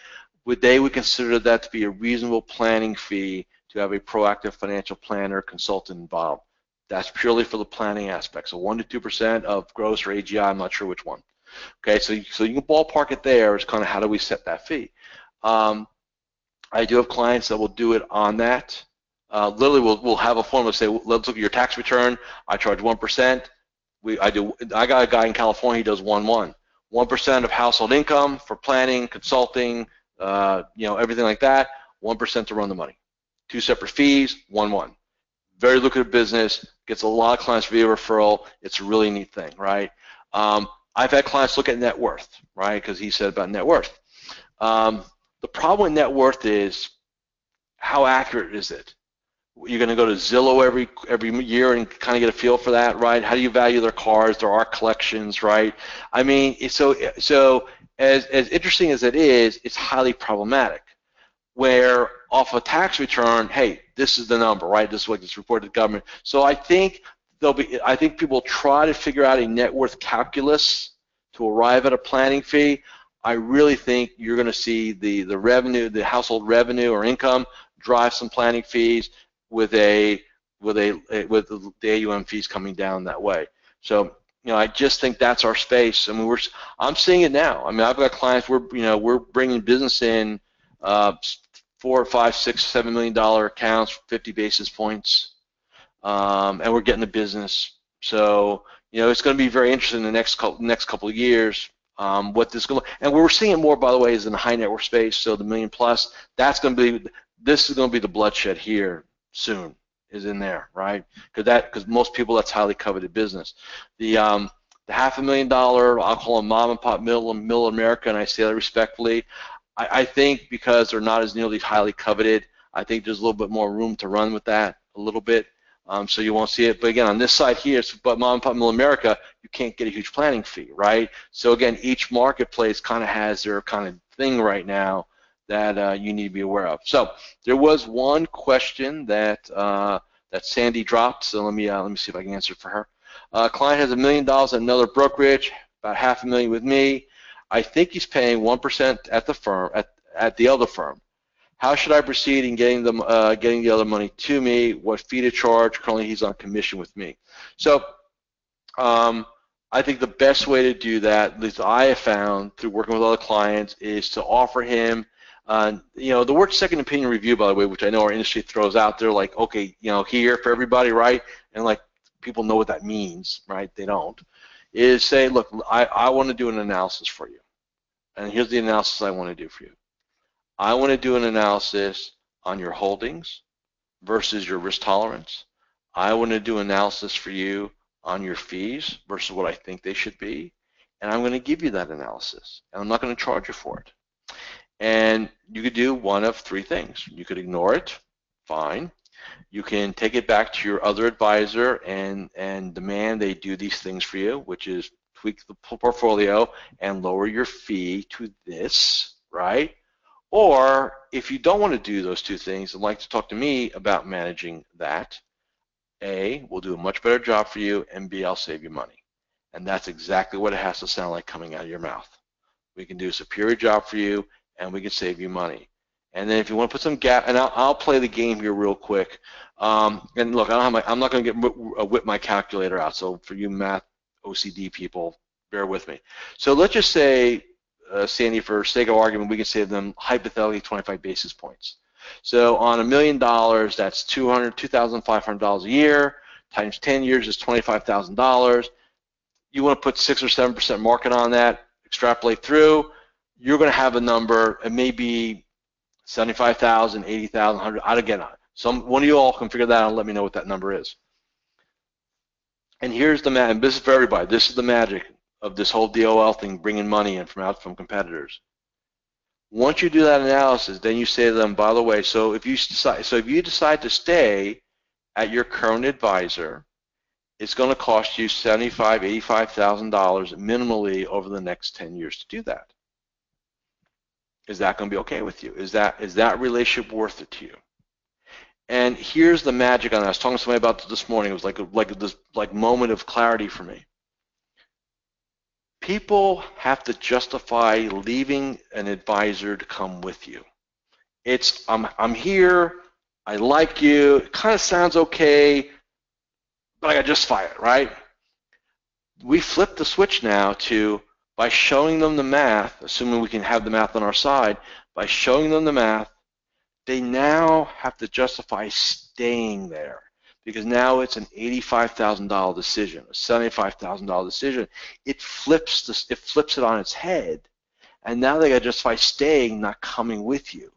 Would they would consider that to be a reasonable planning fee to have a proactive financial planner consultant involved? That's purely for the planning aspect. So one to two percent of gross or AGI. I'm not sure which one. Okay, so so you can ballpark it there. It's kind of how do we set that fee? Um, I do have clients that will do it on that. Uh, literally, we'll we'll have a formula say, let's look at your tax return. I charge one percent. We I do. I got a guy in California. He does one one. One percent of household income for planning, consulting, uh, you know, everything like that. One percent to run the money. Two separate fees. One one. Very lucrative business. Gets a lot of clients via referral. It's a really neat thing, right? Um, I've had clients look at net worth, right? Because he said about net worth. Um, the problem with net worth is how accurate is it? You're going to go to Zillow every every year and kind of get a feel for that, right? How do you value their cars, their art collections, right? I mean, so so as as interesting as it is, it's highly problematic. Where off a tax return, hey, this is the number, right? This is what gets reported to the government. So I think there'll be, I think people try to figure out a net worth calculus to arrive at a planning fee. I really think you're going to see the, the revenue, the household revenue or income drive some planning fees with a with a with the AUM fees coming down that way. So you know, I just think that's our space. I mean, we're I'm seeing it now. I mean, I've got clients. We're you know we're bringing business in uh, four, five, six, seven million dollar accounts, 50 basis points um, and we're getting the business. So you know, it's going to be very interesting in the next couple next couple of years. Um, what this going and we're seeing more, by the way, is in the high net worth space. So the million plus, that's going to be this is going to be the bloodshed here soon is in there, right? Because that because most people that's highly coveted business. The um, the half a million dollar, I'll call them mom and pop middle middle America, and I say that respectfully. I, I think because they're not as nearly highly coveted, I think there's a little bit more room to run with that a little bit. Um, so you won't see it. But again, on this side here, but Mom and Pop Middle America, you can't get a huge planning fee, right? So again, each marketplace kind of has their kind of thing right now that uh, you need to be aware of. So there was one question that uh, that Sandy dropped. So let me uh, let me see if I can answer for her. Uh, client has a million dollars at another brokerage, about half a million with me. I think he's paying one percent at the firm at at the other firm. How should I proceed in getting them uh, getting the other money to me? What fee to charge? Currently, he's on commission with me. So, um, I think the best way to do that, at least I have found through working with other clients, is to offer him Uh, you know, the word second opinion review, by the way, which I know our industry throws out there, like, okay, you know, here for everybody, right? And like people know what that means, right? They don't. Is say, look, I, I want to do an analysis for you. And here's the analysis I want to do for you. I want to do an analysis on your holdings versus your risk tolerance. I want to do analysis for you on your fees versus what I think they should be. And I'm going to give you that analysis. And I'm not going to charge you for it. And you could do one of three things. You could ignore it, fine. You can take it back to your other advisor and, and demand they do these things for you, which is tweak the portfolio and lower your fee to this, right? Or if you don't want to do those two things and like to talk to me about managing that, A, we'll do a much better job for you, and B, I'll save you money. And that's exactly what it has to sound like coming out of your mouth. We can do a superior job for you, and we can save you money. And then if you want to put some gap, and I'll, I'll play the game here real quick. Um, and look, I I'm not going to get uh, whip my calculator out. So for you math OCD people, bear with me. So let's just say, uh, Sandy, for sake of argument, we can save them hypothetically 25 basis points. So on a million dollars, that's 200, $2,500 a year times 10 years is $25,000. You want to put six or seven percent market on that, extrapolate through you're going to have a number. It may be 75,000, 80,000, 100. I again, some one of you all can figure that out and let me know what that number is. And here's the magic. This is for everybody. This is the magic of this whole DOL thing, bringing money in from out from competitors. Once you do that analysis, then you say to them, by the way, so if you decide, so if you decide to stay at your current advisor, it's going to cost you seventy-five, eighty-five thousand dollars minimally over the next ten years to do that. Is that going to be okay with you? Is that is that relationship worth it to you? And here's the magic on that. I was talking to somebody about this morning. It was like a, like this like moment of clarity for me. People have to justify leaving an advisor to come with you. It's I'm I'm here. I like you. It kind of sounds okay, but I got just fire, right? We flip the switch now to by showing them the math, assuming we can have the math on our side, by showing them the math, they now have to justify staying there because now it's an $85,000 decision, a $75,000 decision. It flips it flips it on its head, and now they got to justify staying, not coming with you.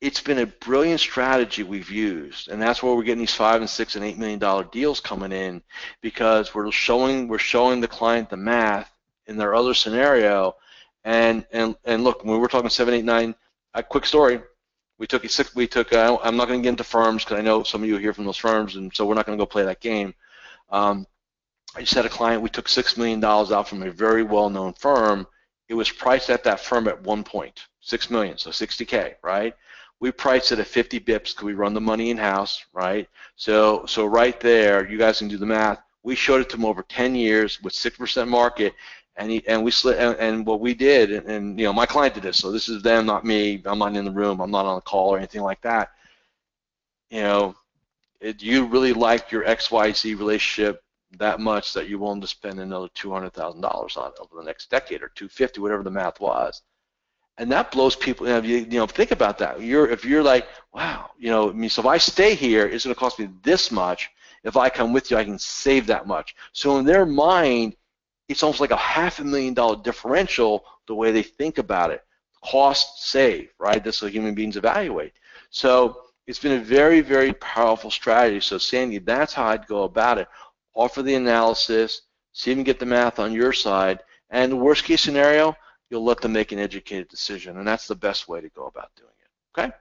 It's been a brilliant strategy we've used, and that's where we're getting these five and six and eight million dollar deals coming in because we're showing we're showing the client the math in their other scenario. And and and look, when we were talking seven, eight, nine, a quick story. We took six. We took. Uh, I'm not going to get into firms because I know some of you here from those firms, and so we're not going to go play that game. Um, I just had a client. We took six million dollars out from a very well-known firm. It was priced at that firm at one point, six million, so 60k, right? We priced it at 50 bips because we run the money in house, right? So so right there, you guys can do the math. We showed it to them over 10 years with six percent market, and he, and we slid and, and, what we did and, and, you know my client did this so this is them not me I'm not in the room I'm not on a call or anything like that. You know it, you really like your XYZ relationship that much that you're willing to spend another $200,000 on over the next decade or 250 whatever the math was. And that blows people you know, you, you know think about that. You're if you're like wow you know I mean so if I stay here it's going to cost me this much. If I come with you I can save that much. So in their mind it's almost like a half a million dollar differential the way they think about it. Cost save, right? That's what human beings evaluate. So it's been a very, very powerful strategy. So Sandy, that's how I'd go about it. Offer the analysis, see if you can get the math on your side, and the worst case scenario, you'll let them make an educated decision, and that's the best way to go about doing it. Okay?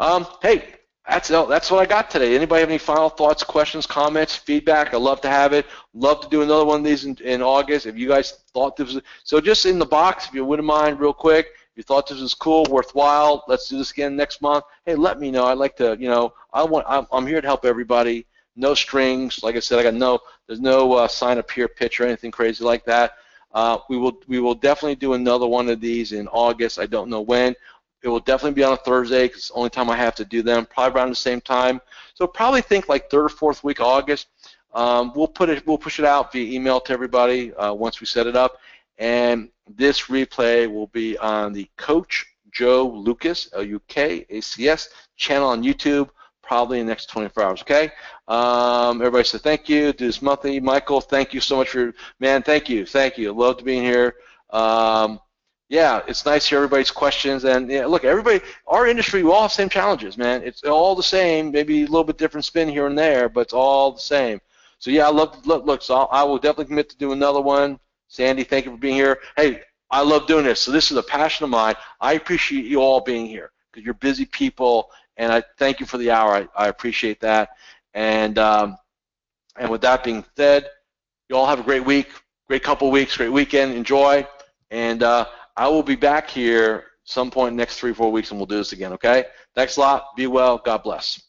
Um, hey, that's that's what I got today. Anybody have any final thoughts, questions, comments, feedback? I'd love to have it. Love to do another one of these in, in August. If you guys thought this was so, just in the box, if you wouldn't mind, real quick. If you thought this was cool, worthwhile, let's do this again next month. Hey, let me know. I'd like to, you know, I want. I'm, I'm here to help everybody. No strings. Like I said, I got no. There's no uh, sign up here pitch or anything crazy like that. Uh, we will we will definitely do another one of these in August. I don't know when. It will definitely be on a Thursday because it's the only time I have to do them, probably around the same time. So probably think like third or fourth week of August. Um, we'll put it, we'll push it out via email to everybody uh, once we set it up. And this replay will be on the Coach Joe Lukacs, L-U-K-A-C-S, channel on YouTube, probably in the next 24 hours, okay? Um, everybody said thank you. Do this monthly. Michael, thank you so much for, man, thank you, thank you. Love to being here. Um, yeah, it's nice to hear everybody's questions. And yeah, look, everybody, our industry, we all have the same challenges, man. It's all the same, maybe a little bit different spin here and there, but it's all the same. So yeah, I love, look, look so I'll, I will definitely commit to do another one. Sandy, thank you for being here. Hey, I love doing this. So this is a passion of mine. I appreciate you all being here because you're busy people, and I thank you for the hour. I, I appreciate that. And um, and with that being said, you all have a great week, great couple weeks, great weekend. Enjoy, and uh, I will be back here some point next three, four weeks, and we'll do this again. Okay? Thanks a lot. Be well. God bless.